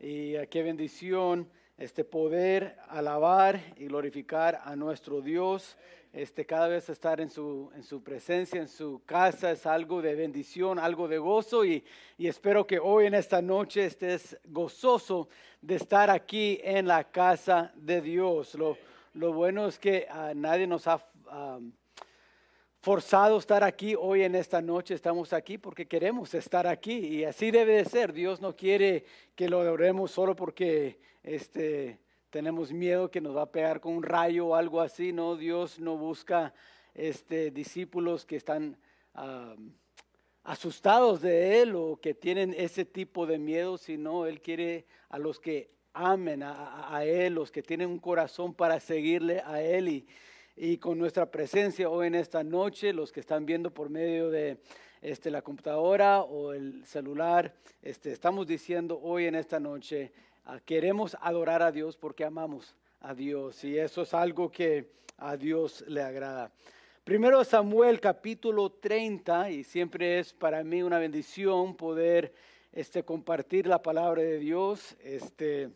y uh, qué bendición este poder alabar y glorificar a nuestro Dios. Este, cada vez estar en su, en su presencia, en su casa, es algo de bendición, algo de gozo y, y espero que hoy en esta noche estés gozoso de estar aquí en la casa de Dios. Lo, lo bueno es que uh, nadie nos ha um, forzado estar aquí hoy en esta noche. Estamos aquí porque queremos estar aquí y así debe de ser. Dios no quiere que lo adoremos solo porque este, tenemos miedo que nos va a pegar con un rayo o algo así. No, Dios no busca este, discípulos que están asustados de Él o que tienen ese tipo de miedo, sino Él quiere a los que amen a, a Él, los que tienen un corazón para seguirle a Él y y con nuestra presencia hoy en esta noche, los que están viendo por medio de este, la computadora o el celular, este, estamos diciendo hoy en esta noche, uh, queremos adorar a Dios porque amamos a Dios y eso es algo que a Dios le agrada. Primero Samuel capítulo 30 y siempre es para mí una bendición poder este, compartir la palabra de Dios. Este,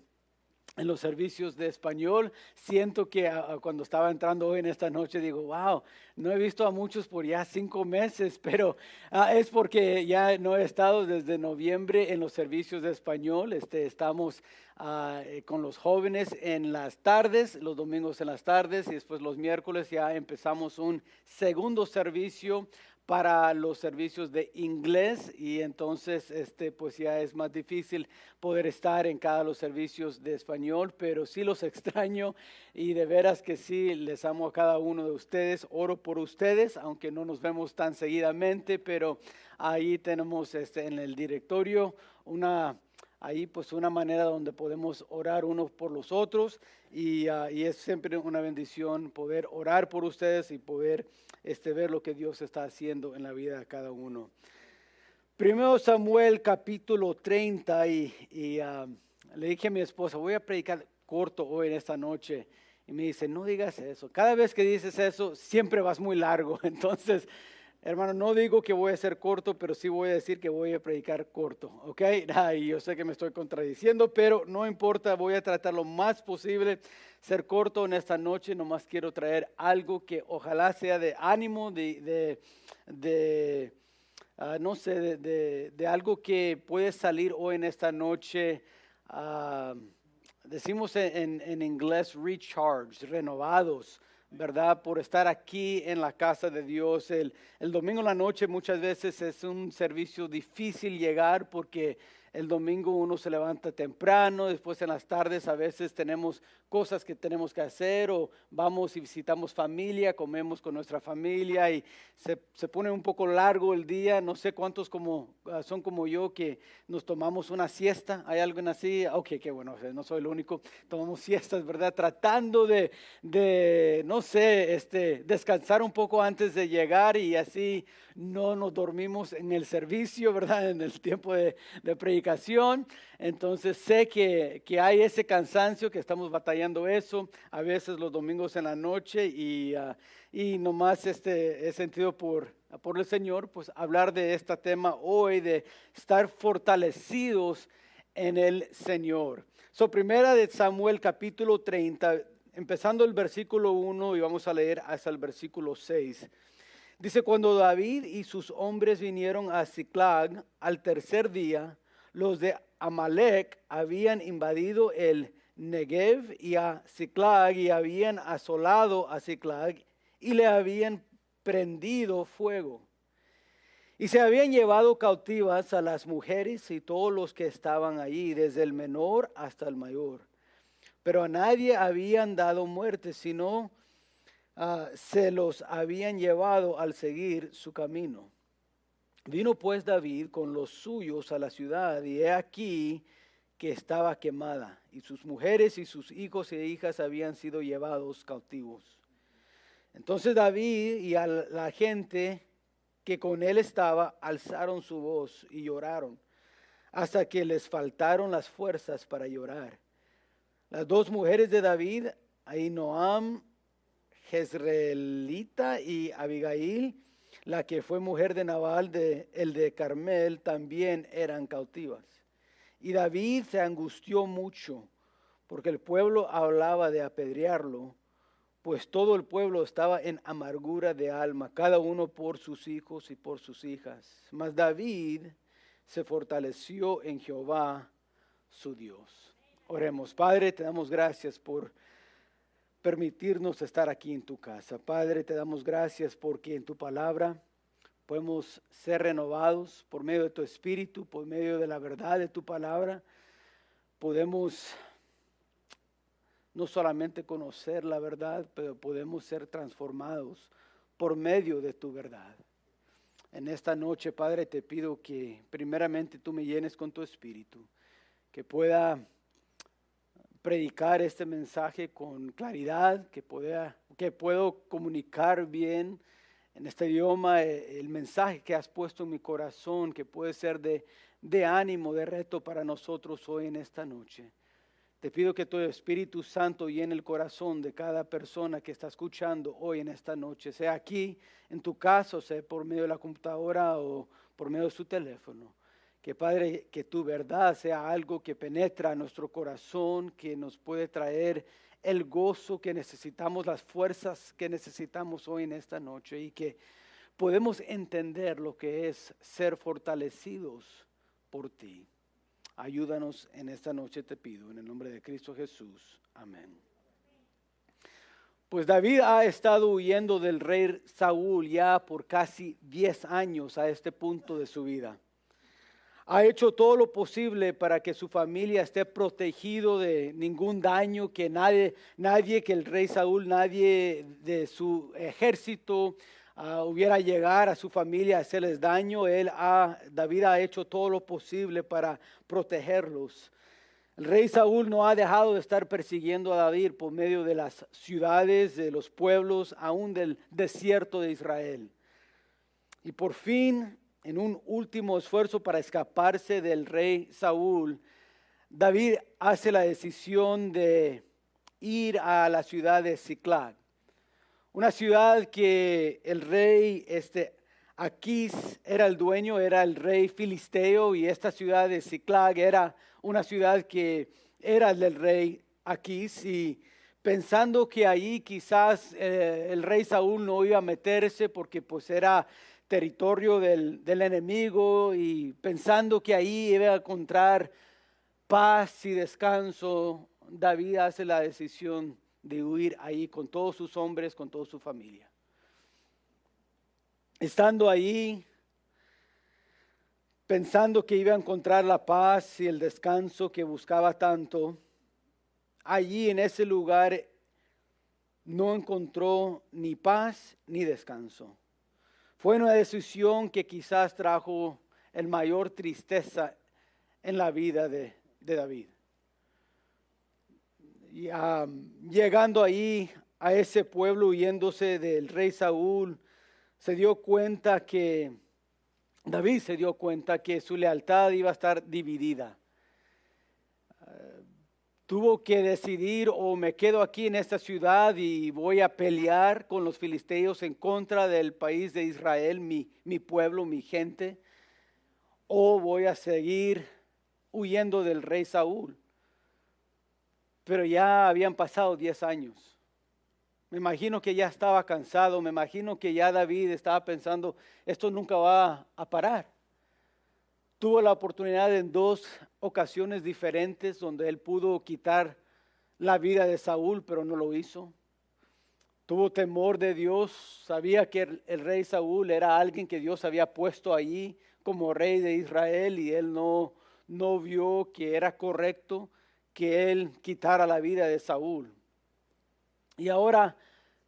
en los servicios de español. Siento que ah, ah, cuando estaba entrando hoy en esta noche digo, wow, no he visto a muchos por ya cinco meses, pero ah, es porque ya no he estado desde noviembre en los servicios de español. Este, estamos eh, con los jóvenes en las tardes, los domingos en las tardes y después los miércoles ya empezamos un segundo servicio para los servicios de inglés y entonces este pues ya es más difícil poder estar en cada los servicios de español, pero sí los extraño y de veras que sí les amo a cada uno de ustedes, oro por ustedes, aunque no nos vemos tan seguidamente, pero ahí tenemos este en el directorio una ahí pues una manera donde podemos orar unos por los otros y, uh, y, es siempre una bendición poder orar por ustedes y poder este, ver lo que Dios está haciendo en la vida de cada uno. Primero Samuel capítulo 30 y, y uh, le dije a mi esposa, voy a predicar corto hoy en esta noche. Y me dice, no digas eso. Cada vez que dices eso, siempre vas muy largo. Entonces, Hermano, no digo que voy a ser corto, pero sí voy a decir que voy a predicar corto, ¿ok? Y yo sé que me estoy contradiciendo, pero no importa, voy a tratar lo más posible ser corto en esta noche. Nomás quiero traer algo que ojalá sea de ánimo, de, de, uh, no sé, de, de, algo que puede salir hoy en esta noche. Uh, decimos en, en inglés recharged, renovados. ¿Verdad? Por estar aquí en la casa de Dios. El, el domingo en la noche muchas veces es un servicio difícil llegar porque el domingo uno se levanta temprano, después en las tardes a veces tenemos cosas que tenemos que hacer o vamos y visitamos familia, comemos con nuestra familia y se, se pone un poco largo el día. No sé cuántos como, ah, son como yo que nos tomamos una siesta. ¿Hay alguien así? Ok, qué bueno, no soy el único. Tomamos siestas, ¿verdad? Tratando de, de, no sé, este, descansar un poco antes de llegar y así no nos dormimos en el servicio, ¿verdad? En el tiempo de, de. Entonces sé que, que, hay ese cansancio, que estamos batallando eso, a veces los domingos en la noche y, uh, y nomás este, he sentido por, por el Señor, pues hablar de este tema hoy, de estar fortalecidos en el Señor. So, primera de Samuel capítulo 30, empezando el versículo 1 y vamos a leer hasta el versículo 6. Dice, cuando David y sus hombres vinieron a Ziklag al tercer día, los de Amalek habían invadido el Negev y a Ziklag y habían asolado a Ziklag y le habían prendido fuego. Y se habían llevado cautivas a las mujeres y todos los que estaban allí, desde el menor hasta el mayor. Pero a nadie habían dado muerte, sino uh, se los habían llevado al seguir su camino. Vino pues David con los suyos a la ciudad y he aquí que estaba quemada y sus mujeres y sus hijos e hijas habían sido llevados cautivos. Entonces David y a la gente que con él estaba alzaron su voz y lloraron hasta que les faltaron las fuerzas para llorar. Las dos mujeres de David, Ainoam, Jezreelita y Abigail, la que fue mujer de Nabal, de, el de Carmel, también eran cautivas. Y David se angustió mucho porque el pueblo hablaba de apedrearlo, pues todo el pueblo estaba en amargura de alma, cada uno por sus hijos y por sus hijas. Mas David se fortaleció en Jehová, su Dios. Oremos, Padre, te damos gracias por permitirnos estar aquí en tu casa. Padre, te damos gracias porque en tu palabra podemos ser renovados por medio de tu espíritu, por medio de la verdad de tu palabra. Podemos no solamente conocer la verdad, pero podemos ser transformados por medio de tu verdad. En esta noche, Padre, te pido que primeramente tú me llenes con tu espíritu, que pueda predicar este mensaje con claridad, que, pueda, que puedo comunicar bien en este idioma eh, el mensaje que has puesto en mi corazón, que puede ser de, de ánimo, de reto para nosotros hoy en esta noche. Te pido que tu Espíritu Santo llene el corazón de cada persona que está escuchando hoy en esta noche, sea aquí, en tu caso, sea por medio de la computadora o por medio de su teléfono. Que Padre, que tu verdad sea algo que penetra nuestro corazón, que nos puede traer el gozo que necesitamos, las fuerzas que necesitamos hoy en esta noche y que podemos entender lo que es ser fortalecidos por ti. Ayúdanos en esta noche, te pido, en el nombre de Cristo Jesús. Amén. Pues David ha estado huyendo del rey Saúl ya por casi 10 años a este punto de su vida. Ha hecho todo lo posible para que su familia esté protegido de ningún daño, que nadie, nadie, que el rey Saúl, nadie de su ejército, uh, hubiera llegar a su familia a hacerles daño. Él ha, David ha hecho todo lo posible para protegerlos. El rey Saúl no ha dejado de estar persiguiendo a David por medio de las ciudades, de los pueblos, aún del desierto de Israel. Y por fin, en un último esfuerzo para escaparse del rey Saúl, David hace la decisión de ir a la ciudad de Ciclag. Una ciudad que el rey este, Aquís era el dueño, era el rey filisteo y esta ciudad de Ciclag era una ciudad que era del rey Aquís y pensando que ahí quizás eh, el rey Saúl no iba a meterse porque pues era territorio del, enemigo y pensando que ahí iba a encontrar paz y descanso, David hace la decisión de huir ahí con todos sus hombres, con toda su familia. Estando ahí, pensando que iba a encontrar la paz y el descanso que buscaba tanto, allí en ese lugar no encontró ni paz ni descanso. Fue una decisión que quizás trajo el mayor tristeza en la vida de, David y, llegando ahí a ese pueblo huyéndose del rey Saúl, se dio cuenta que, David se dio cuenta que su lealtad iba a estar dividida. Tuvo que decidir o me quedo aquí en esta ciudad y voy a pelear con los filisteos en contra del país de Israel, mi, mi pueblo, mi gente, o voy a seguir huyendo del rey Saúl. Pero ya habían pasado 10 años. Me imagino que ya estaba cansado, me imagino que ya David estaba pensando, esto nunca va a parar. Tuvo la oportunidad en dos ocasiones diferentes donde él pudo quitar la vida de Saúl, pero no lo hizo. Tuvo temor de Dios, sabía que el, rey Saúl era alguien que Dios había puesto allí como rey de Israel y él no, no vio que era correcto que él quitara la vida de Saúl. Y ahora,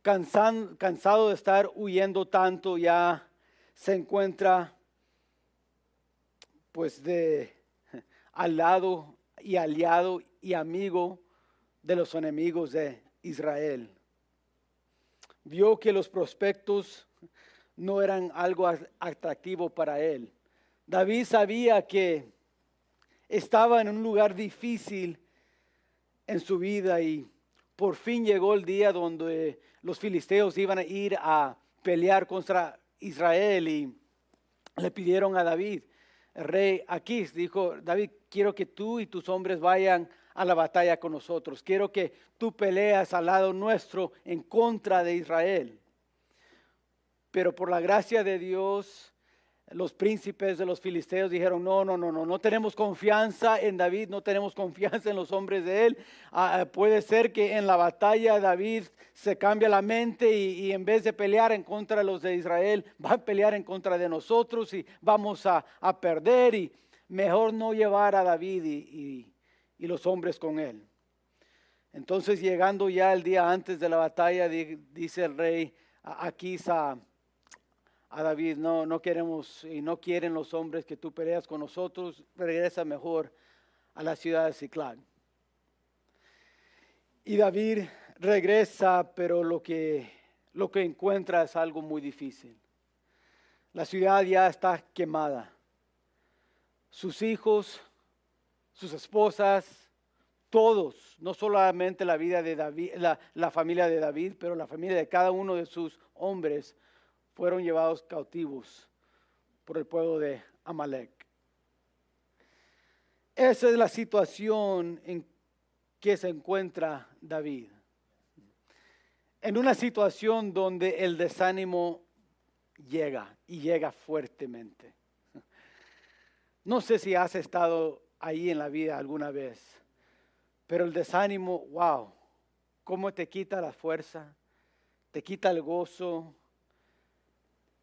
cansado de estar huyendo tanto, ya se encuentra pues de al lado y aliado y amigo de los enemigos de Israel. Vio que los prospectos no eran algo atractivo para él. David sabía que estaba en un lugar difícil en su vida y por fin llegó el día donde los filisteos iban a ir a pelear contra Israel y le pidieron a David, el rey Aquís, dijo, David, quiero que tú y tus hombres vayan a la batalla con nosotros. Quiero que tú peleas al lado nuestro en contra de Israel. Pero por la gracia de Dios, los príncipes de los filisteos dijeron, no, no, no, no, no tenemos confianza en David, no tenemos confianza en los hombres de él. Ah, ah, puede ser que en la batalla David se cambie la mente y, en vez de pelear en contra de los de Israel, va a pelear en contra de nosotros y vamos a, perder y mejor no llevar a David y, los hombres con él. Entonces llegando ya el día antes de la batalla, dice el rey Aquisa, a David, no, no queremos y no quieren los hombres que tú peleas con nosotros, regresa mejor a la ciudad de Ciclán. Y David regresa, pero lo que, lo que encuentra es algo muy difícil. La ciudad ya está quemada. Sus hijos, sus esposas, todos, no solamente la vida de David, la, la familia de David, pero la familia de cada uno de sus hombres fueron llevados cautivos por el pueblo de Amalek. Esa es la situación en que se encuentra David. En una situación donde el desánimo llega y llega fuertemente. No sé si has estado ahí en la vida alguna vez, pero el desánimo, wow, cómo te quita la fuerza, te quita el gozo,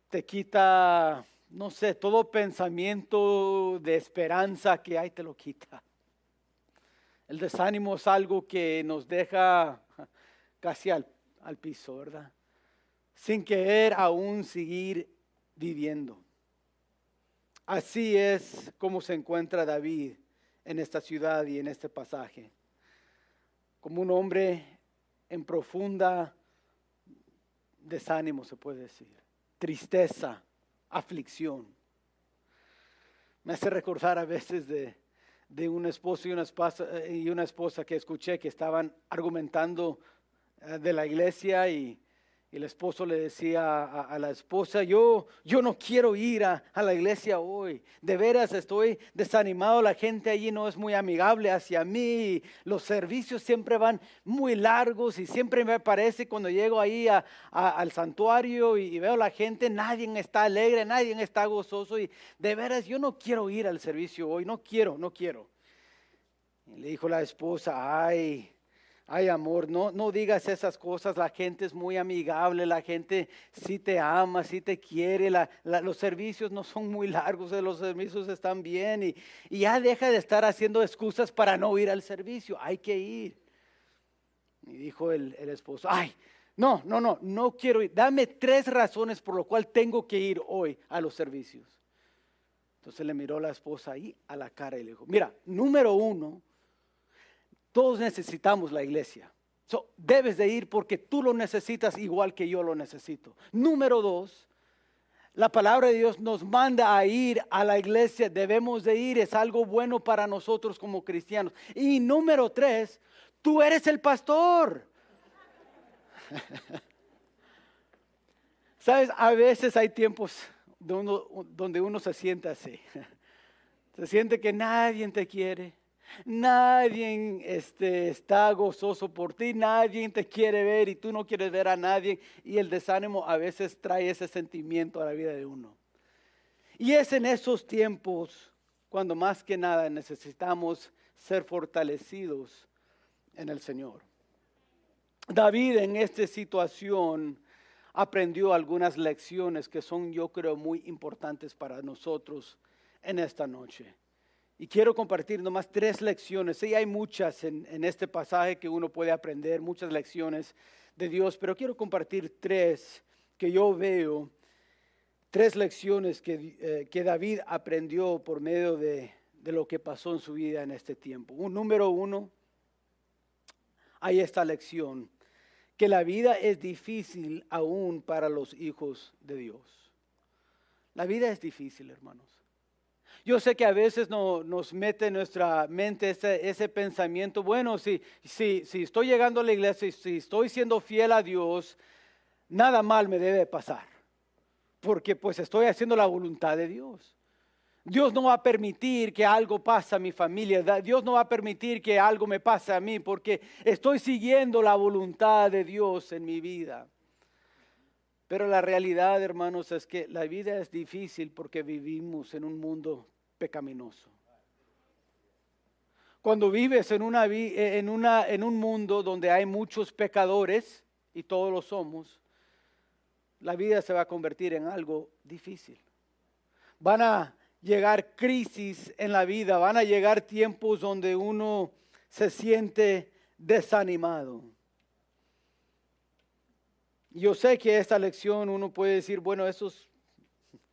te quita, no sé, todo pensamiento de esperanza que hay, te lo quita. El desánimo es algo que nos deja casi al, al piso, ¿verdad? Sin querer aún seguir viviendo. Así es como se encuentra David en esta ciudad y en este pasaje. Como un hombre en profunda desánimo, se puede decir tristeza, aflicción. Me hace recordar a veces de, de un esposo y una, esposa, eh, y una esposa que escuché que estaban argumentando eh, de la iglesia y, y el esposo le decía a, la esposa, yo, yo no quiero ir a, la iglesia hoy. De veras estoy desanimado. La gente allí no es muy amigable hacia mí. Los servicios siempre van muy largos y siempre me parece cuando llego ahí al santuario y, veo a la gente, nadie está alegre, nadie está gozoso. Y de veras yo no quiero ir al servicio hoy. No quiero, no quiero. Y le dijo la esposa, ay Ay, amor, no, no digas esas cosas. La gente es muy amigable, la gente sí te ama, sí te quiere. los servicios no son muy largos, los servicios están bien. Y, y, ya deja de estar haciendo excusas para no ir al servicio. Hay que ir. Y dijo el, el esposo, ay, no, no, no, no quiero ir. Dame tres razones por lo cual tengo que ir hoy a los servicios. Entonces le miró la esposa ahí a la cara y le dijo, mira, número uno, todos necesitamos la iglesia. debes de ir porque tú lo necesitas igual que yo lo necesito. Número dos, la palabra de Dios nos manda a ir a la iglesia, debemos de ir, es algo bueno para nosotros como cristianos. Y número tres, tú eres el pastor. Sabes, a veces hay tiempos donde uno se siente así. Se siente que nadie te quiere, Nadie este, está gozoso por ti, nadie te quiere ver y tú no quieres ver a nadie. Y el desánimo a veces trae ese sentimiento a la vida de uno. Y es en esos tiempos cuando más que nada necesitamos ser fortalecidos en el Señor. David en esta situación aprendió algunas lecciones que son yo creo muy importantes para nosotros en esta noche. Y quiero compartir nomás tres lecciones. Sí, hay muchas en, este pasaje que uno puede aprender, muchas lecciones de Dios, pero quiero compartir tres que yo veo, tres lecciones que, eh, que David aprendió por medio de, de, lo que pasó en su vida en este tiempo. Un número uno, hay esta lección, que la vida es difícil aún para los hijos de Dios. La vida es difícil, hermanos. Yo sé que a veces no, nos mete en nuestra mente ese, ese pensamiento, bueno, si, si, si, estoy llegando a la iglesia, si estoy siendo fiel a Dios, nada mal me debe pasar, porque pues estoy haciendo la voluntad de Dios. Dios no va a permitir que algo pase a mi familia. Dios no va a permitir que algo me pase a mí porque estoy siguiendo la voluntad de Dios en mi vida. Pero la realidad, hermanos, es que la vida es difícil porque vivimos en un mundo pecaminoso. Cuando vives en, una, en, una, en un mundo donde hay muchos pecadores, y todos lo somos, la vida se va a convertir en algo difícil. Van a llegar crisis en la vida, van a llegar tiempos donde uno se siente desanimado. Yo sé que esta lección uno puede decir, bueno, eso es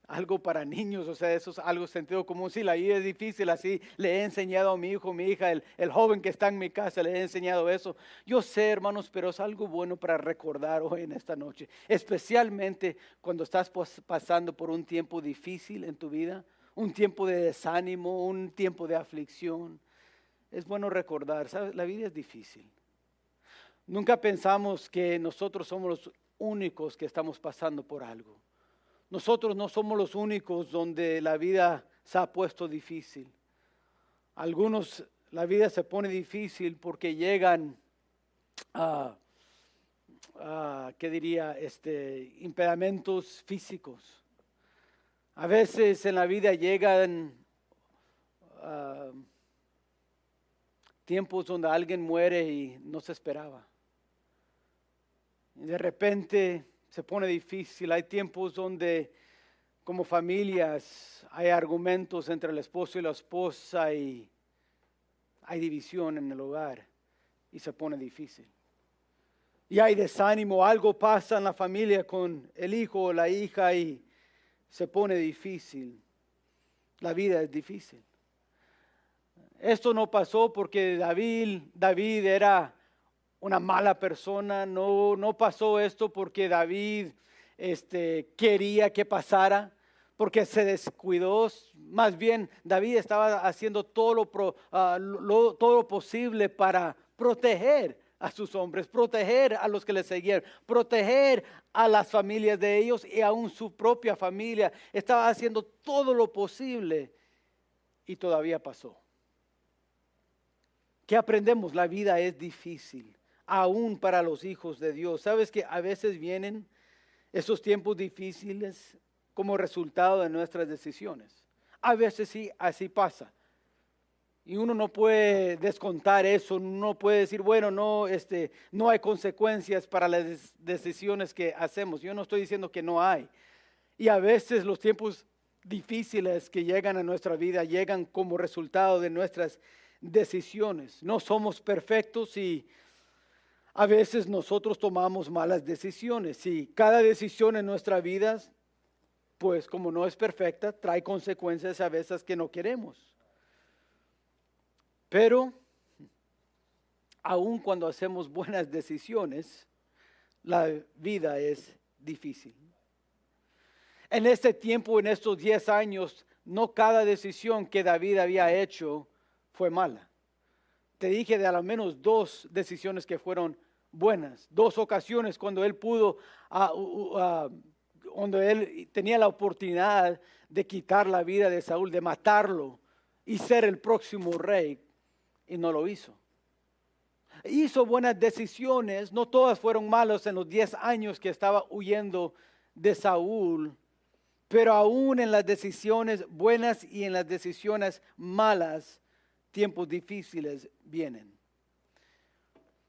algo para niños, o sea, eso es algo sentido común. Sí, la vida es difícil, así le he enseñado a mi hijo, mi hija, el, el, joven que está en mi casa, le he enseñado eso. Yo sé, hermanos, pero es algo bueno para recordar hoy en esta noche, especialmente cuando estás pasando por un tiempo difícil en tu vida, un tiempo de desánimo, un tiempo de aflicción. Es bueno recordar, ¿sabes? La vida es difícil. Nunca pensamos que nosotros somos los únicos que estamos pasando por algo. Nosotros no somos los únicos donde la vida se ha puesto difícil. Algunos la vida se pone difícil porque llegan a, ¿qué diría? Este, impedimentos físicos. A veces en la vida llegan ah, tiempos donde alguien muere y no se esperaba. Y de repente se pone difícil. Hay tiempos donde como familias hay argumentos entre el esposo y la esposa y hay división en el hogar y se pone difícil. Y hay desánimo, algo pasa en la familia con el hijo o la hija y se pone difícil. La vida es difícil. Esto no pasó porque David, David era una mala persona, no, no pasó esto porque David este, quería que pasara, porque se descuidó. Más bien, David estaba haciendo todo lo, ah, todo lo posible para proteger a sus hombres, proteger a los que le seguían, proteger a las familias de ellos y aún su propia familia. Estaba haciendo todo lo posible y todavía pasó. ¿Qué aprendemos? La vida es difícil, aún para los hijos de Dios. ¿Sabes que a veces vienen esos tiempos difíciles como resultado de nuestras decisiones? A veces sí, así pasa. Y uno no puede descontar eso, no puede decir, bueno, no, este, no hay consecuencias para las decisiones que hacemos. Yo no estoy diciendo que no hay. Y a veces los tiempos difíciles que llegan a nuestra vida llegan como resultado de nuestras decisiones. No somos perfectos y a veces nosotros tomamos malas decisiones. Y cada decisión en nuestra vida, pues como no es perfecta, trae consecuencias a veces que no queremos. Pero, aun cuando hacemos buenas decisiones, la vida es difícil. En este tiempo, en estos 10 años, no cada decisión que David había hecho fue mala. Te dije de al menos dos decisiones que fueron buenas, dos ocasiones cuando él pudo, uh, cuando él tenía la oportunidad de quitar la vida de Saúl, de matarlo y ser el próximo rey y no lo hizo. Hizo buenas decisiones, no todas fueron malas en los 10 años que estaba huyendo de Saúl, pero aún en las decisiones buenas y en las decisiones malas, tiempos difíciles vienen.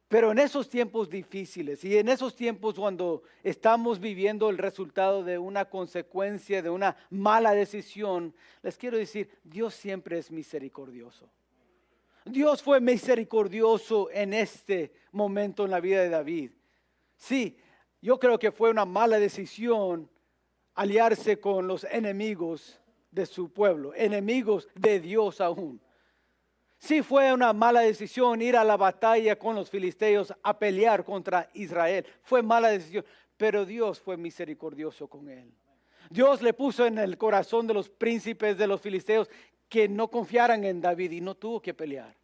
Pero en esos tiempos difíciles y en esos tiempos cuando estamos viviendo el resultado de una consecuencia, de una mala decisión, les quiero decir, Dios siempre es misericordioso. Dios fue misericordioso en este momento en la vida de David. Sí, yo creo que fue una mala decisión aliarse con los enemigos de su pueblo, enemigos de Dios aún. Sí fue una mala decisión ir a la batalla con los filisteos a pelear contra Israel. Fue mala decisión, pero Dios fue misericordioso con él. Dios le puso en el corazón de los príncipes de los filisteos que no confiaran en David y no tuvo que pelear.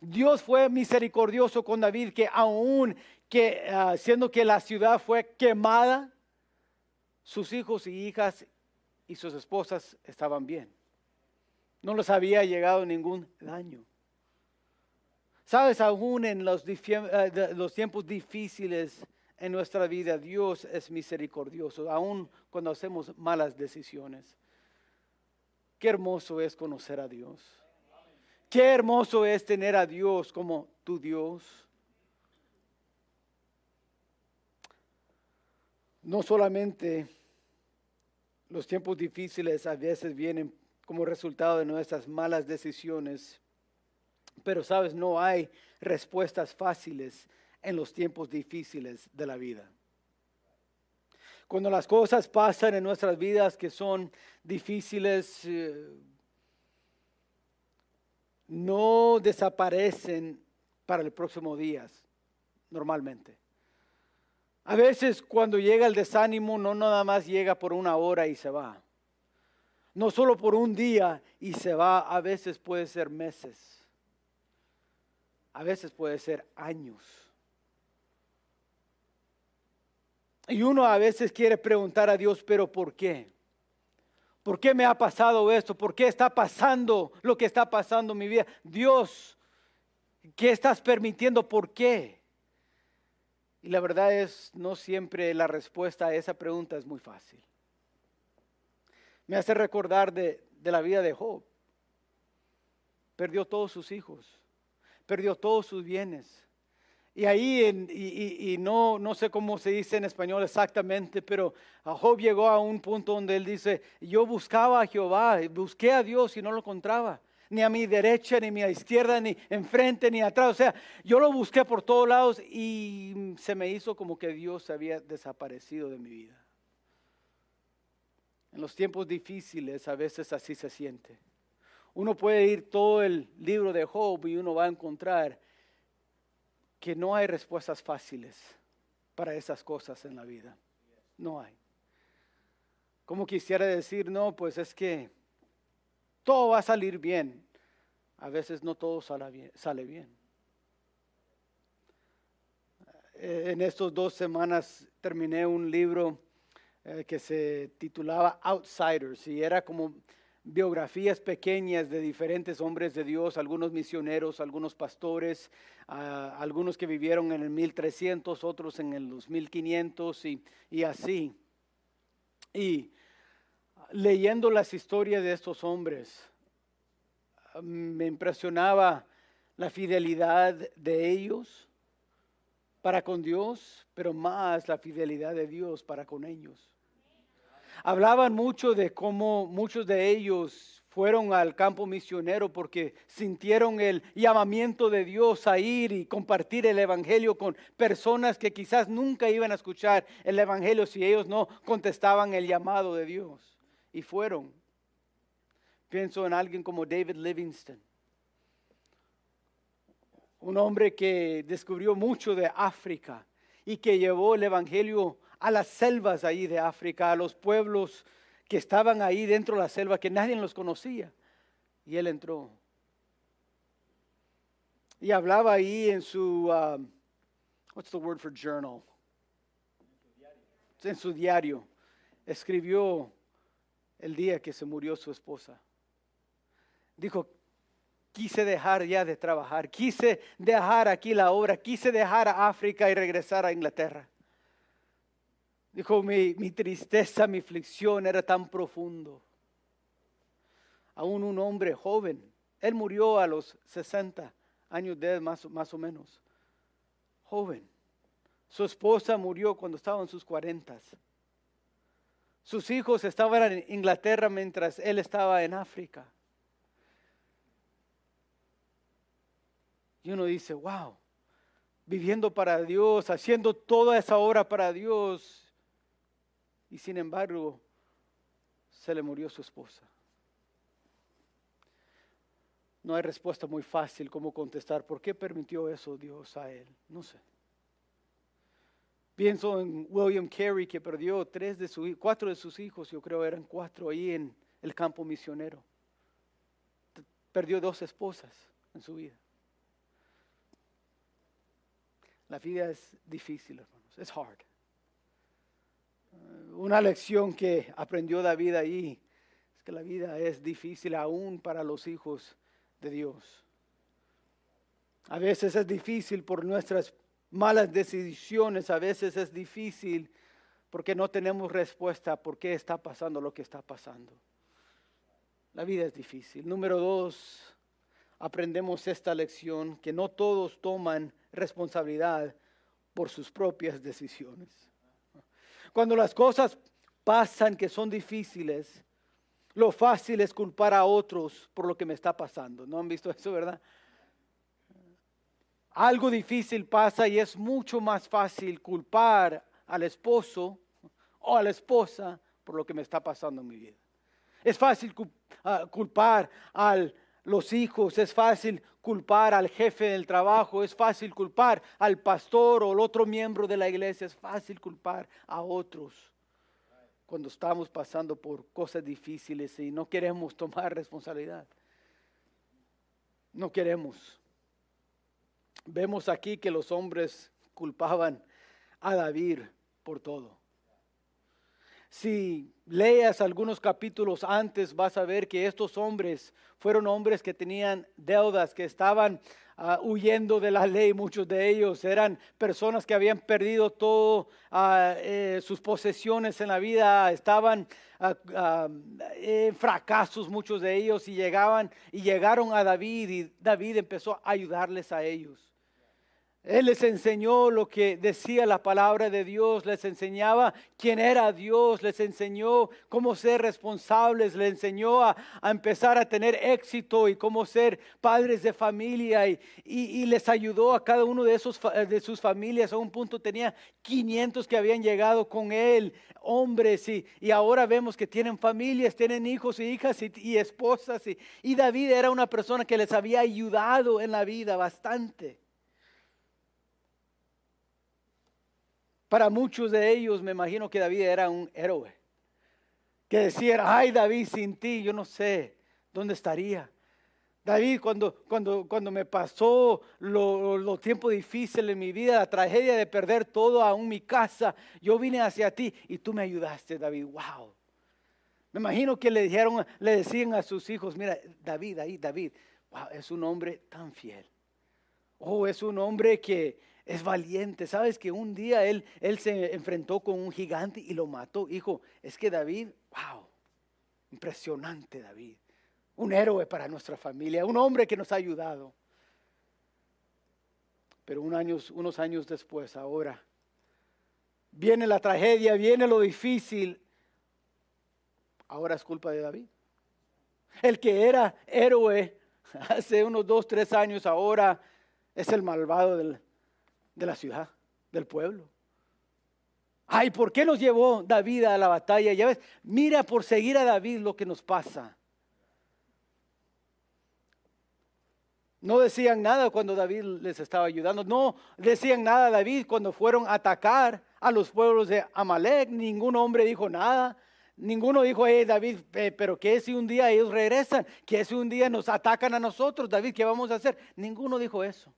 Dios fue misericordioso con David que aún uh, siendo que la ciudad fue quemada, sus hijos y hijas y sus esposas estaban bien. No les había llegado ningún daño. Sabes, aún en los, eh, los tiempos difíciles en nuestra vida, Dios es misericordioso, aún cuando hacemos malas decisiones. Qué hermoso es conocer a Dios. Qué hermoso es tener a Dios como tu Dios. No solamente los tiempos difíciles a veces vienen como resultado de nuestras malas decisiones, pero sabes, no hay respuestas fáciles en los tiempos difíciles de la vida. Cuando las cosas pasan en nuestras vidas que son difíciles, eh, no desaparecen para el próximo día, normalmente. A veces cuando llega el desánimo no nada más llega por una hora y se va. No solo por un día y se va, a veces puede ser meses. A veces puede ser años. Y uno a veces quiere preguntar a Dios, pero ¿por qué? ¿Por qué me ha pasado esto? ¿Por qué está pasando lo que está pasando en mi vida? Dios, ¿qué estás permitiendo? ¿Por qué? Y la verdad es, no siempre la respuesta a esa pregunta es muy fácil. Me hace recordar de, la vida de Job. Perdió todos sus hijos, perdió todos sus bienes. Y ahí, en, y, no, no sé cómo se dice en español exactamente, pero Job llegó a un punto donde él dice, yo buscaba a Jehová, busqué a Dios y no lo encontraba ni a mi derecha, ni a mi izquierda, ni enfrente, ni atrás. O sea, yo lo busqué por todos lados y se me hizo como que Dios había desaparecido de mi vida. En los tiempos difíciles a veces así se siente. Uno puede ir todo el libro de Job y uno va a encontrar que no hay respuestas fáciles para esas cosas en la vida. No hay. Como quisiera decir, no, pues es que todo va a salir bien. A veces no todo sale bien. Sale bien. Eh, en estas dos semanas terminé un libro eh, que se titulaba Outsiders y era como biografías pequeñas de diferentes hombres de Dios, algunos misioneros, algunos pastores, ah, algunos que vivieron en el 1300, otros en el 2500 y, y así. Y leyendo las historias de estos hombres, me impresionaba la fidelidad de ellos para con Dios, pero más la fidelidad de Dios para con ellos. Hablaban mucho de cómo muchos de ellos fueron al campo misionero porque sintieron el llamamiento de Dios a ir y compartir el Evangelio con personas que quizás nunca iban a escuchar el Evangelio si ellos no contestaban el llamado de Dios y fueron. Pienso en alguien como David Livingston, un hombre que descubrió mucho de África y que llevó el Evangelio a las selvas ahí de África, a los pueblos que estaban ahí dentro de la selva, que nadie los conocía. Y él entró. Y hablaba ahí en su, um, what's the word for journal? En su diario. Escribió el día que se murió su esposa. Dijo, quise dejar ya de trabajar, quise dejar aquí la obra, quise dejar a África y regresar a Inglaterra. Dijo, mi, tristeza, mi aflicción era tan profundo. Aún un hombre joven, él murió a los 60 años de edad más, más o menos. Joven. Su esposa murió cuando estaba en sus cuarentas. Sus hijos estaban en Inglaterra mientras él estaba en África. Y uno dice, wow, viviendo para Dios, haciendo toda esa obra para Dios. Y sin embargo, se le murió su esposa. No hay respuesta muy fácil como contestar, ¿por qué permitió eso Dios a él? No sé. Pienso en William Carey que perdió tres de sus, cuatro de sus hijos, yo creo eran cuatro ahí en el campo misionero. Perdió dos esposas en su vida. La vida es difícil, hermanos. Es hard. Una lección que aprendió David ahí es que la vida es difícil aún para los hijos de Dios. A veces es difícil por nuestras malas decisiones, a veces es difícil porque no tenemos respuesta por qué está pasando lo que está pasando. La vida es difícil. Número dos, aprendemos esta lección, que no todos toman responsabilidad por sus propias decisiones. Cuando las cosas pasan que son difíciles, lo fácil es culpar a otros por lo que me está pasando. ¿No han visto eso, verdad? Algo difícil pasa y es mucho más fácil culpar al esposo o a la esposa por lo que me está pasando en mi vida. Es fácil ah, culpar a los hijos, es fácil culpar al jefe del trabajo, es fácil culpar al pastor o al otro miembro de la iglesia, es fácil culpar a otros cuando estamos pasando por cosas difíciles y no queremos tomar responsabilidad. No queremos. Vemos aquí que los hombres culpaban a David por todo. Si leas algunos capítulos antes, vas a ver que estos hombres fueron hombres que tenían deudas, que estaban ah, huyendo de la ley. Muchos de ellos eran personas que habían perdido todo ah, eh, sus posesiones en la vida, estaban ah, en fracasos muchos de ellos y llegaban y llegaron a David y David empezó a ayudarles a ellos. Él les enseñó lo que decía la palabra de Dios, les enseñaba quién era Dios, les enseñó cómo ser responsables, les enseñó a, empezar a tener éxito y cómo ser padres de familia y, les ayudó a cada uno de, esos, de sus familias. A un punto tenía 500 que habían llegado con él, hombres, y, y ahora vemos que tienen familias, tienen hijos y hijas y, y esposas. y David era una persona que les había ayudado en la vida bastante. Para muchos de ellos me imagino que David era un héroe. Que decían, ay David, sin ti yo no sé dónde estaría. David, cuando, cuando, cuando me pasó los lo tiempos difíciles en mi vida, la tragedia de perder todo, aún mi casa, yo vine hacia ti y tú me ayudaste, David. Wow. Me imagino que le dijeron, le decían a sus hijos, mira, David, ahí, David, wow, es un hombre tan fiel. Oh, es un hombre que, es valiente. Sabes que un día él, él se enfrentó con un gigante y lo mató. Hijo, es que David, wow, impresionante David. Un héroe para nuestra familia, un hombre que nos ha ayudado. Pero unos años después, ahora, viene la tragedia, viene lo difícil. Ahora es culpa de David. El que era héroe hace unos dos, tres años, ahora es el malvado del, de la ciudad, del pueblo. Ay, ¿por qué nos llevó David a la batalla? Ya ves, mira por seguir a David lo que nos pasa. No decían nada cuando David les estaba ayudando. No decían nada a David cuando fueron a atacar a los pueblos de Amalek. Ningún hombre dijo nada. Ninguno dijo, hey David, eh, pero ¿qué si un día ellos regresan? ¿Qué si un día nos atacan a nosotros? David, ¿qué vamos a hacer? Ninguno dijo eso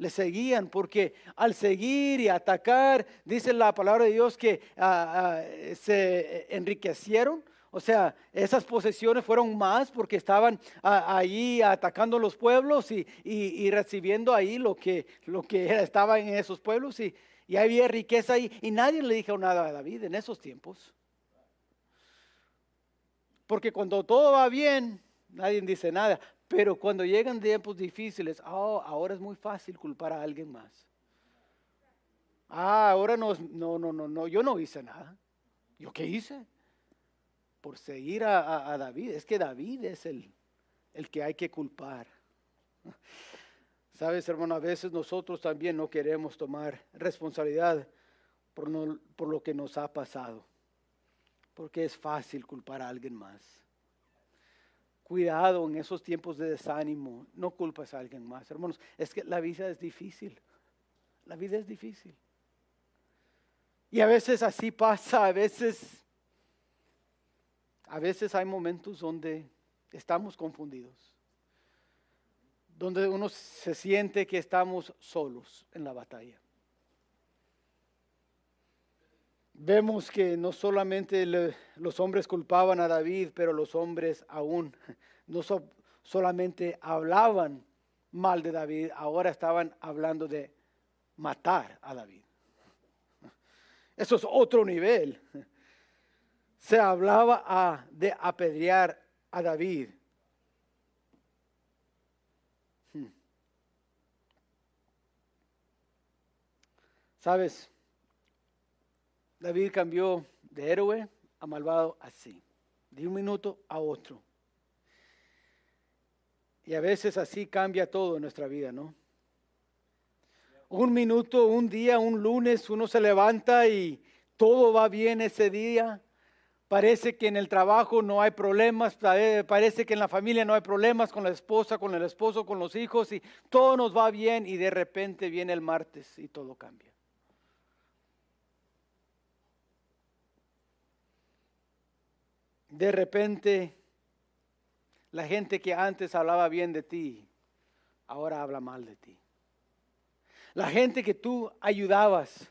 le seguían, porque al seguir y atacar, dice la palabra de Dios que ah, ah, se enriquecieron. O sea, esas posesiones fueron más porque estaban ah, ahí atacando los pueblos y, recibiendo ahí lo que, lo que estaba en esos pueblos y, y había riqueza ahí. Y nadie le dijo nada a David en esos tiempos. Porque cuando todo va bien, nadie dice nada. Pero cuando llegan tiempos difíciles, oh, ahora es muy fácil culpar a alguien más. Ah, ahora no, no, no, no, no, yo no hice nada. ¿Yo qué hice? Por seguir a, David. Es que David es el, el que hay que culpar. Sabes, hermano, a veces nosotros también no queremos tomar responsabilidad por, no, por lo que nos ha pasado. Porque es fácil culpar a alguien más. Cuidado en esos tiempos de desánimo. No culpas a alguien más, hermanos. Es que la vida es difícil. La vida es difícil. Y a veces así pasa, a veces, a veces hay momentos donde estamos confundidos, donde uno se siente que estamos solos en la batalla. Vemos que no solamente los hombres culpaban a David, pero los hombres aún no solamente hablaban mal de David, ahora estaban hablando de matar a David. Eso es otro nivel. Se hablaba de apedrear a David. Hmm. ¿Sabes? David cambió de héroe a malvado así, de un minuto a otro. Y a veces así cambia todo en nuestra vida, ¿no? Un minuto, un día, un lunes, uno se levanta y todo va bien ese día. Parece que en el trabajo no hay problemas, parece que en la familia no hay problemas con la esposa, con el esposo, con los hijos y todo nos va bien y de repente viene el martes y todo cambia. De repente la gente que antes hablaba bien de ti, ahora habla mal de ti. La gente que tú ayudabas,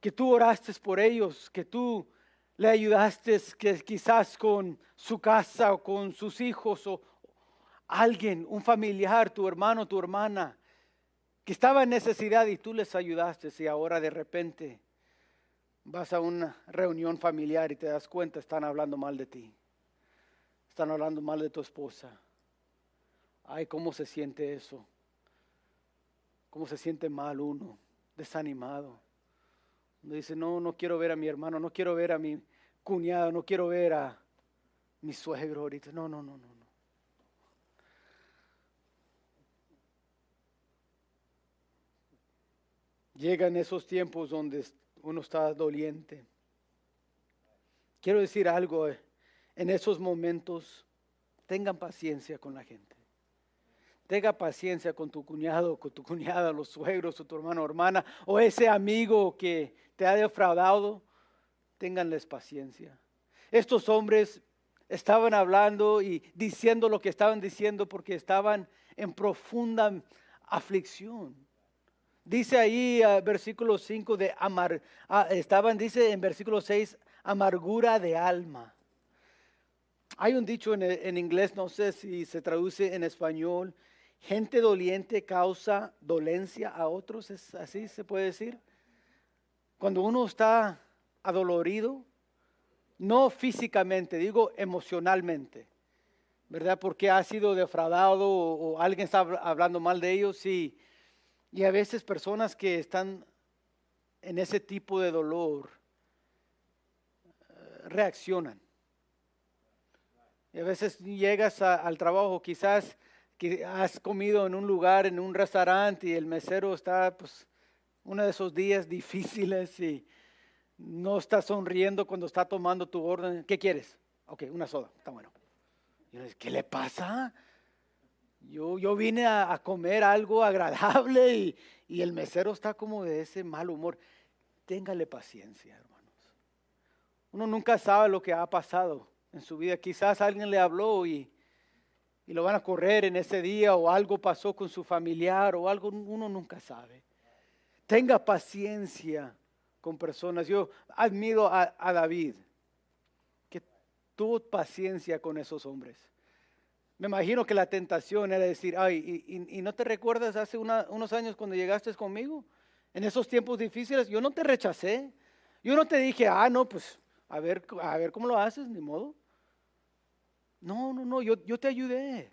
que tú oraste por ellos, que tú le ayudaste que quizás con su casa o con sus hijos o alguien, un familiar, tu hermano, tu hermana, que estaba en necesidad y tú les ayudaste y ahora de repente vas a una reunión familiar y te das cuenta, están hablando mal de ti. Están hablando mal de tu esposa. Ay, ¿cómo se siente eso? ¿Cómo se siente mal uno? Desanimado. Dice, no, no quiero ver a mi hermano, no quiero ver a mi cuñado, no quiero ver a mi suegro ahorita. No, no, no, no. no. Llegan esos tiempos donde uno está doliente. Quiero decir algo, eh, en esos momentos tengan paciencia con la gente. Tenga paciencia con tu cuñado, con tu cuñada, los suegros, o tu hermano hermana, o ese amigo que te ha defraudado. Ténganles paciencia. Estos hombres estaban hablando y diciendo lo que estaban diciendo porque estaban en profunda aflicción. Dice ahí, uh, versículo 5 de amar, ah, estaban, dice en versículo 6, amargura de alma. Hay un dicho en, en, inglés, no sé si se traduce en español, gente doliente causa dolencia a otros, ¿es así se puede decir? Cuando uno está adolorido, no físicamente, digo emocionalmente, ¿verdad? Porque ha sido defraudado o, o alguien está hablando mal de ellos, sí y a veces personas que están en ese tipo de dolor eh, reaccionan. Y a veces llegas al trabajo, quizás que has comido en un lugar, en un restaurante y el mesero está pues uno de esos días difíciles y no está sonriendo cuando está tomando tu orden. ¿Qué quieres? Ok, una soda, está bueno. Y ¿qué le pasa? Yo, yo vine a, comer algo agradable y, el mesero está como de ese mal humor. Téngale paciencia, hermanos. Uno nunca sabe lo que ha pasado en su vida. Quizás alguien le habló y, y lo van a correr en ese día o algo pasó con su familiar o algo, uno nunca sabe. Tenga paciencia con personas. Yo admiro a, a David, que tuvo paciencia con esos hombres. Me imagino que la tentación era decir, ay, ¿y, no te recuerdas hace unos años cuando llegaste conmigo? En esos tiempos difíciles, yo no te rechacé. Yo no te dije, ah, no, pues, a ver, a ver cómo lo haces, ni modo. No, no, no, yo, yo te ayudé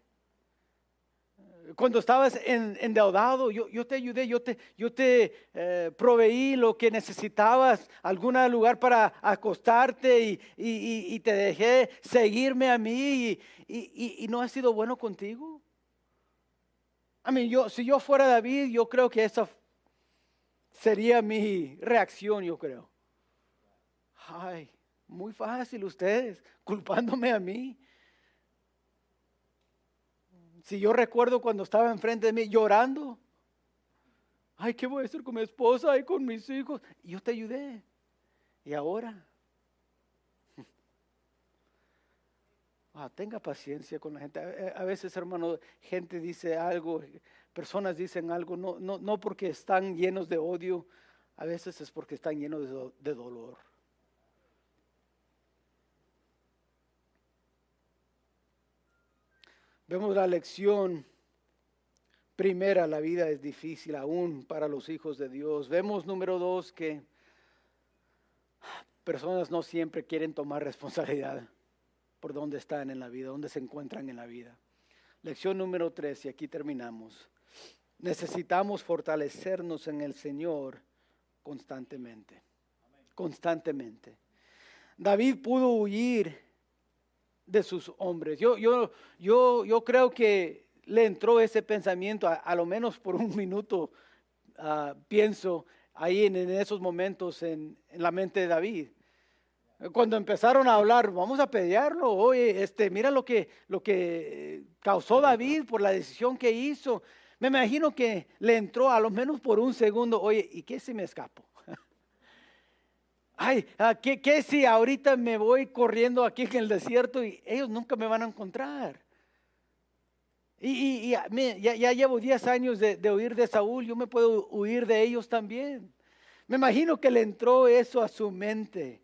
cuando estabas endeudado, yo, yo, te ayudé, yo te, yo te eh, proveí lo que necesitabas, algún lugar para acostarte y, y, y, te dejé seguirme a mí y, no ha sido bueno contigo. A mí, yo, si yo fuera David, yo creo que esa sería mi reacción, yo creo. Ay, muy fácil ustedes, culpándome a mí. Si yo recuerdo cuando estaba enfrente de mí llorando, ay, ¿qué voy a hacer con mi esposa y con mis hijos? Yo te ayudé. Y ahora, ah, tenga paciencia con la gente. A, veces, hermano, gente dice algo, personas dicen algo, no, no, no porque están llenos de odio, a veces es porque están llenos de, de dolor. Vemos la lección primera, la vida es difícil aún para los hijos de Dios. Vemos número dos que personas no siempre quieren tomar responsabilidad por dónde están en la vida, dónde se encuentran en la vida. Lección número tres, y aquí terminamos. Necesitamos fortalecernos en el Señor constantemente. Constantemente. David pudo huir de sus hombres. Yo, yo, yo, yo creo que le entró ese pensamiento, a, lo menos por un minuto, ah, pienso, ahí en, esos momentos en, la mente de David. Cuando empezaron a hablar, vamos a pelearlo, oye, este, mira lo que, lo que causó David por la decisión que hizo. Me imagino que le entró a lo menos por un segundo, oye, ¿y qué si me escapo? Ay, ah, ¿qué, ¿qué, si ahorita me voy corriendo aquí en el desierto y ellos nunca me van a encontrar? Y, ya, llevo 10 años de, huir de Saúl, yo me puedo huir de ellos también. Me imagino que le entró eso a su mente.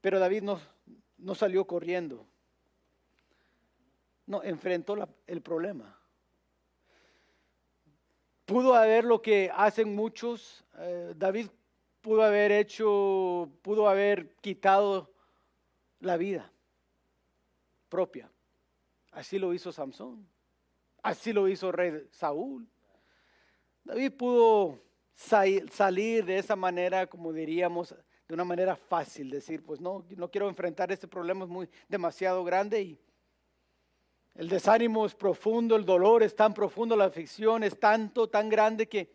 Pero David no, no salió corriendo. No, enfrentó el problema. Pudo haber lo que hacen muchos. Eh, David pudo haber hecho, pudo haber quitado la vida propia. Así lo hizo Samson. Así lo hizo rey Saúl. David pudo salir de esa manera, como diríamos, de una manera fácil, decir, pues no, no quiero enfrentar este problema, es muy demasiado grande y el desánimo es profundo, el dolor es tan profundo, la aflicción es tanto, tan grande que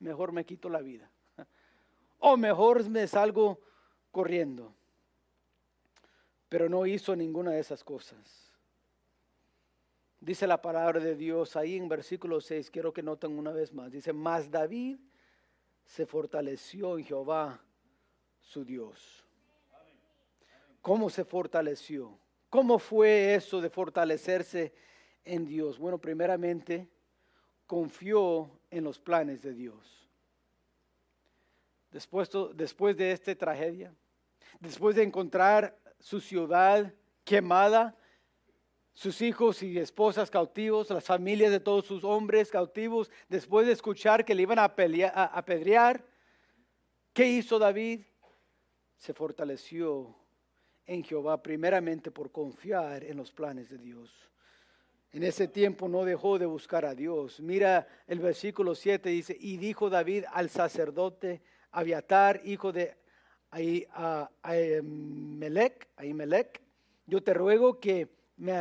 mejor me quito la vida o mejor me salgo corriendo. Pero no hizo ninguna de esas cosas. Dice la palabra de Dios ahí en versículo 6, quiero que noten una vez más. Dice, mas David se fortaleció en Jehová, su Dios. ¿Cómo se fortaleció? ¿Cómo fue eso de fortalecerse en Dios? Bueno, primeramente, confió en los planes de Dios después, de esta tragedia, después de encontrar su ciudad quemada, sus hijos y esposas cautivos, las familias de todos sus hombres cautivos, después de escuchar que le iban a, a apedrear, ¿qué hizo David? Se fortaleció en Jehová primeramente por confiar en los planes de Dios. En ese tiempo no dejó de buscar a Dios. Mira el versículo 7 dice, y dijo David al sacerdote Abiatar, hijo de Ahimelech, Ahimelech, yo te ruego que me,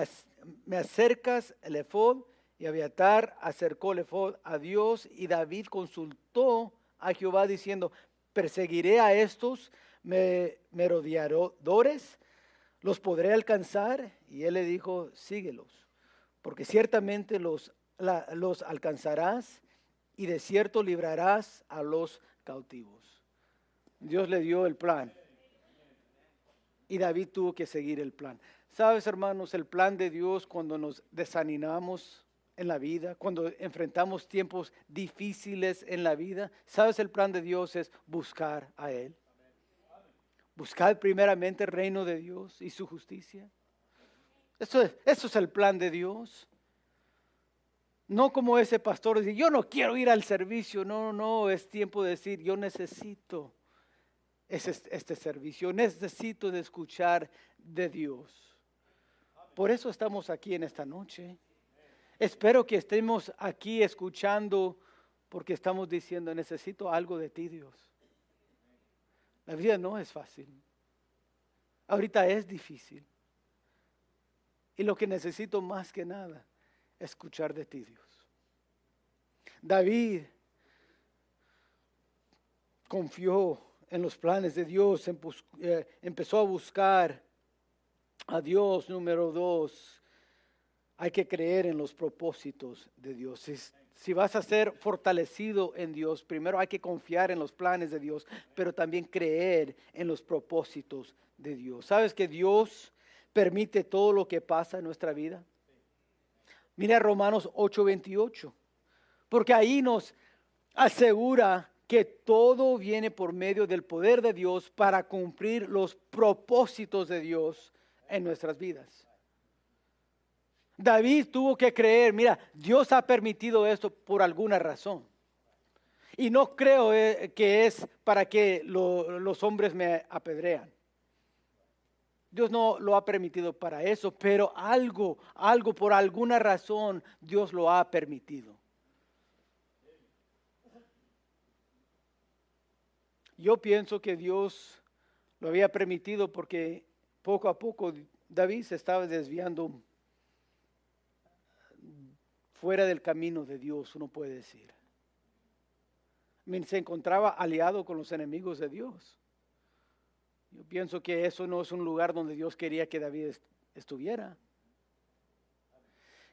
me acercas el efod. Y Abiatar acercó el efod a Dios y David consultó a Jehová diciendo, perseguiré a estos merodeadores, los podré alcanzar. Y él le dijo, síguelos, porque ciertamente los, los alcanzarás y de cierto librarás a los cautivos. Dios le dio el plan. Y David tuvo que seguir el plan. Sabes, hermanos, el plan de Dios cuando nos desanimamos en la vida, cuando enfrentamos tiempos difíciles en la vida, sabes, el plan de Dios es buscar a Él. Buscar primeramente el reino de Dios y su justicia. Eso es, eso es el plan de Dios. No como ese pastor dice, yo no quiero ir al servicio. No, no, es tiempo de decir, yo necesito este servicio. Necesito de escuchar de Dios. Por eso estamos aquí en esta noche. Espero que estemos aquí escuchando porque estamos diciendo, necesito algo de ti, Dios. La vida no es fácil. Ahorita es difícil. Y lo que necesito más que nada escuchar de ti, Dios. David confió en los planes de Dios, eh, empezó a buscar a Dios. Número dos, hay que creer en los propósitos de Dios. Si, si, vas a ser fortalecido en Dios, primero hay que confiar en los planes de Dios, pero también creer en los propósitos de Dios. ¿Sabes que Dios permite todo lo que pasa en nuestra vida? Mira Romanos 8:28, porque ahí nos asegura que todo viene por medio del poder de Dios para cumplir los propósitos de Dios en nuestras vidas. David tuvo que creer, mira, Dios ha permitido esto por alguna razón. Y no creo eh, que es para que los hombres me apedrean. Dios no lo ha permitido para eso, pero algo, algo por alguna razón Dios lo ha permitido. Yo pienso que Dios lo había permitido porque poco a poco David se estaba desviando fuera del camino de Dios, uno puede decir. Se encontraba aliado con los enemigos de Dios. Yo pienso que eso no es un lugar donde Dios quería que David estuviera.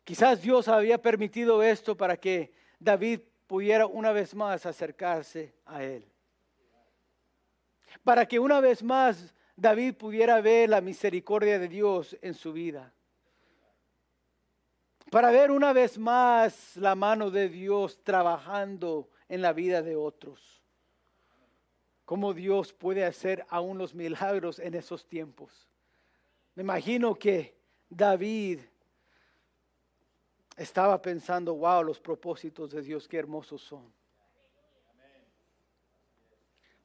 Quizás Dios había permitido esto para que David pudiera una vez más acercarse a él. Para que una vez más David pudiera ver la misericordia de Dios en su vida. Para ver una vez más la mano de Dios trabajando en la vida de otros cómo Dios puede hacer aún los milagros en esos tiempos. Me imagino que David estaba pensando, wow, los propósitos de Dios, qué hermosos son.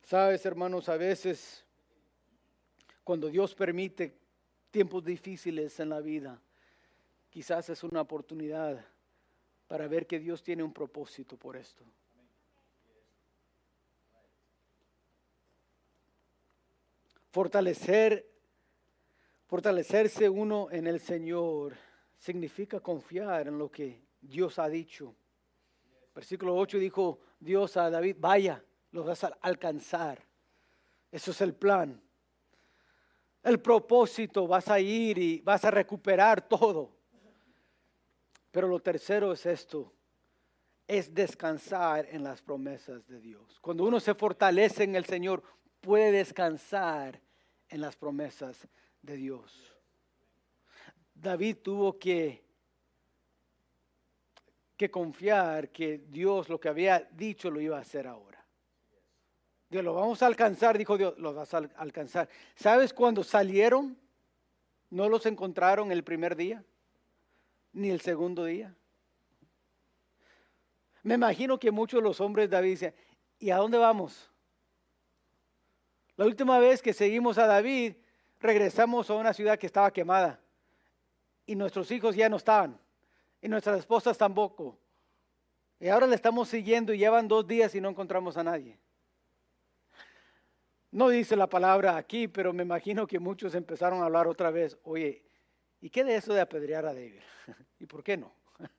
Sabes, hermanos, a veces cuando Dios permite tiempos difíciles en la vida, quizás es una oportunidad para ver que Dios tiene un propósito por esto. Fortalecer, fortalecerse uno en el Señor significa confiar en lo que Dios ha dicho. Versículo 8 dijo Dios a David, vaya, lo vas a alcanzar. Eso es el plan. El propósito, vas a ir y vas a recuperar todo. Pero lo tercero es esto, es descansar en las promesas de Dios. Cuando uno se fortalece en el Señor, puede descansar en las promesas de Dios. David tuvo que, que confiar que Dios lo que había dicho lo iba a hacer ahora. Dios, lo vamos a alcanzar, dijo Dios, lo vas a alcanzar. ¿Sabes cuando salieron? ¿No los encontraron el primer día? Ni el segundo día. Me imagino que muchos de los hombres David dicen, ¿y a dónde vamos? La última vez que seguimos a David, regresamos a una ciudad que estaba quemada. Y nuestros hijos ya no estaban. Y nuestras esposas tampoco. Y ahora le estamos siguiendo y llevan dos días y no encontramos a nadie. No dice la palabra aquí, pero me imagino que muchos empezaron a hablar otra vez. Oye, ¿y qué de eso de apedrear a David? ¿Y por qué no?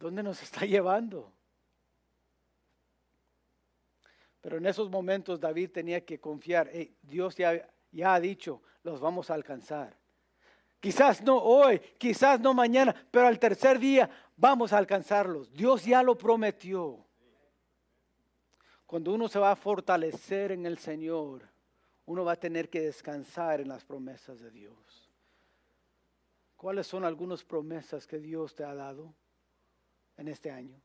¿Dónde nos está llevando? Pero en esos momentos David tenía que confiar, Dios ya, ha dicho, los vamos a alcanzar. Quizás no hoy, quizás no mañana, pero al tercer día vamos a alcanzarlos. Dios ya lo prometió. Cuando uno se va a fortalecer en el Señor, uno va a tener que descansar en las promesas de Dios. ¿Cuáles son algunas promesas que Dios te ha dado en este año?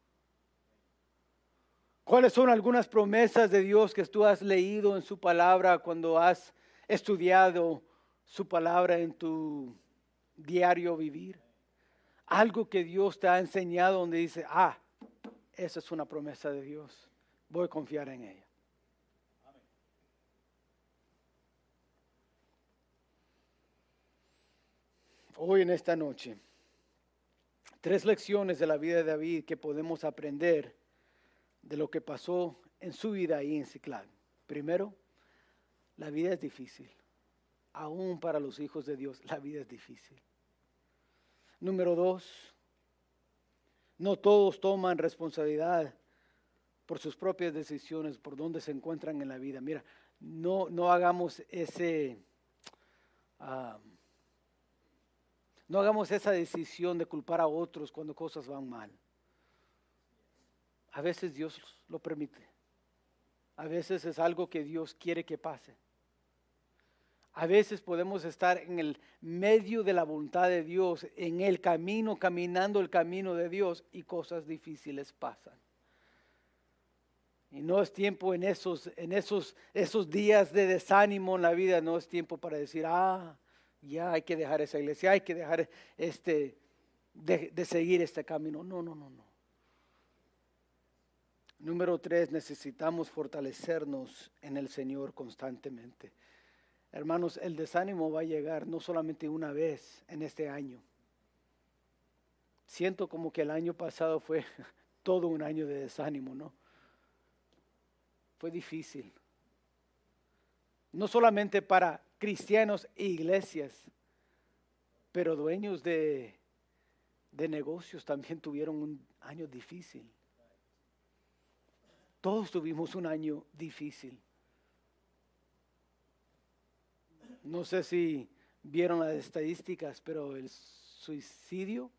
¿Cuáles son algunas promesas de Dios que tú has leído en su palabra cuando has estudiado su palabra en tu diario vivir? Algo que Dios te ha enseñado donde dice, ah, esa es una promesa de Dios. Voy a confiar en ella. Hoy en esta noche, tres lecciones de la vida de David que podemos aprender de lo que pasó en su vida ahí en Ciclán. Primero, la vida es difícil. Aún para los hijos de Dios, la vida es difícil. Número dos, no todos toman responsabilidad por sus propias decisiones, por dónde se encuentran en la vida. Mira, no, no hagamos ese, ah, no hagamos esa decisión de culpar a otros cuando cosas van mal. A veces Dios lo permite. A veces es algo que Dios quiere que pase. A veces podemos estar en el medio de la voluntad de Dios, en el camino, caminando el camino de Dios y cosas difíciles pasan. Y no es tiempo en esos, en esos, esos días de desánimo en la vida, no es tiempo para decir, ah, ya hay que dejar esa iglesia, hay que dejar este, de, de seguir este camino. No, no, no, no. Número tres, necesitamos fortalecernos en el Señor constantemente. Hermanos, el desánimo va a llegar no solamente una vez en este año. Siento como que el año pasado fue todo un año de desánimo, ¿no? Fue difícil. No solamente para cristianos e iglesias, pero dueños de, de negocios también tuvieron un año difícil. Todos tuvimos un año difícil. No sé si vieron las estadísticas, pero el suicidio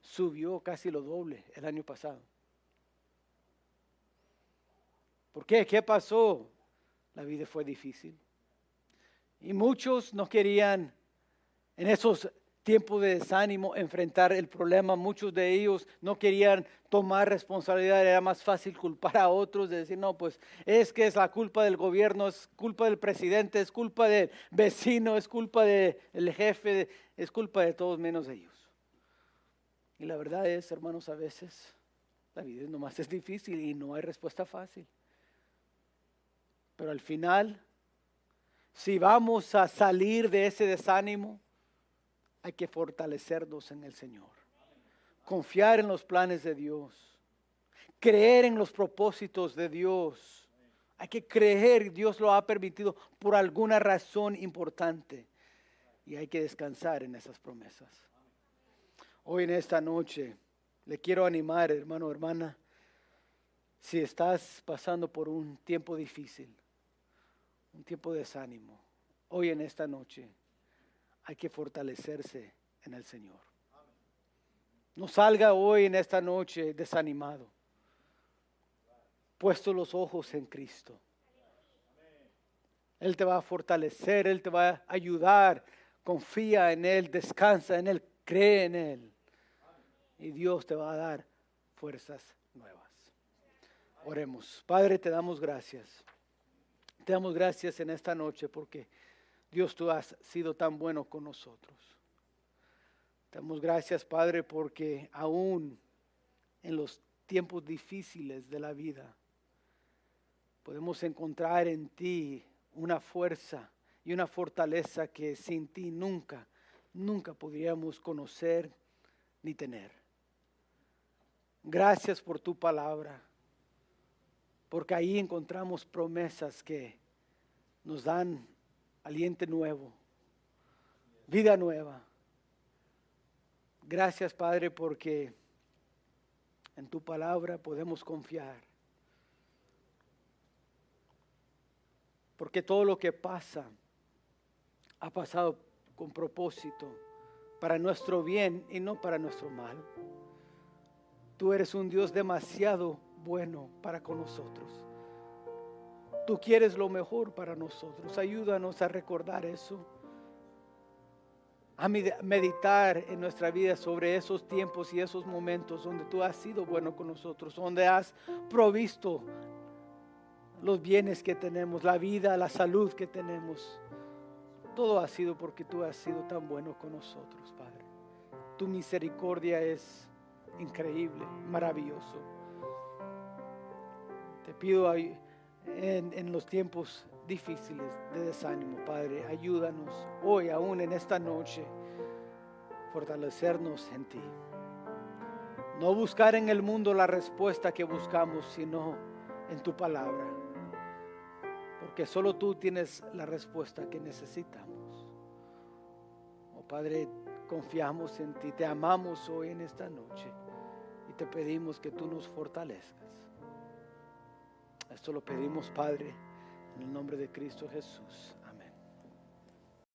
subió casi lo doble el año pasado. ¿Por qué? ¿Qué pasó? La vida fue difícil. Y muchos no querían en esos tiempos de desánimo enfrentar el problema. Muchos de ellos no querían tomar responsabilidad. Era más fácil culpar a otros, de decir, no, pues es que es la culpa del gobierno, es culpa del presidente, es culpa del vecino, es culpa del jefe, es culpa de todos menos ellos. Y la verdad es, hermanos, a veces la vida nomás es difícil y no hay respuesta fácil. Pero al final, si vamos a salir de ese desánimo, hay que fortalecernos en el Señor. Confiar en los planes de Dios. Creer en los propósitos de Dios. Hay que creer, Dios lo ha permitido por alguna razón importante. Y hay que descansar en esas promesas. Hoy en esta noche le quiero animar, hermano, hermana, si estás pasando por un tiempo difícil un tiempo de desánimo, hoy en esta noche hay que fortalecerse en el Señor. No salga hoy en esta noche desanimado, puesto los ojos en Cristo. Él te va a fortalecer, Él te va a ayudar. Confía en Él, descansa en Él, cree en Él. Y Dios te va a dar fuerzas nuevas. Oremos. Padre, te damos gracias. Te damos gracias en esta noche porque Dios tú has sido tan bueno con nosotros. Damos gracias, Padre, porque aún en los tiempos difíciles de la vida podemos encontrar en ti una fuerza y una fortaleza que sin ti nunca, nunca podríamos conocer ni tener. Gracias por tu palabra porque ahí encontramos promesas que nos dan aliento nuevo, vida nueva. Gracias Padre porque en tu palabra podemos confiar. Porque todo lo que pasa ha pasado con propósito para nuestro bien y no para nuestro mal. Tú eres un Dios demasiado bueno para con nosotros. Tú quieres lo mejor para nosotros. Ayúdanos a recordar eso. A meditar en nuestra vida sobre esos tiempos y esos momentos donde tú has sido bueno con nosotros, donde has provisto los bienes que tenemos, la vida, la salud que tenemos. Todo ha sido porque tú has sido tan bueno con nosotros, Padre. Tu misericordia es increíble, maravilloso. Te pido en, los tiempos difíciles de desánimo, Padre, ayúdanos hoy, aún en esta noche, fortalecernos en ti. No buscar en el mundo la respuesta que buscamos, sino en tu palabra. Porque solo tú tienes la respuesta que necesitamos. Oh Padre, confiamos en ti, te amamos hoy en esta noche y te pedimos que tú nos fortalezcas. Esto lo pedimos, Padre, en el nombre de Cristo Jesús.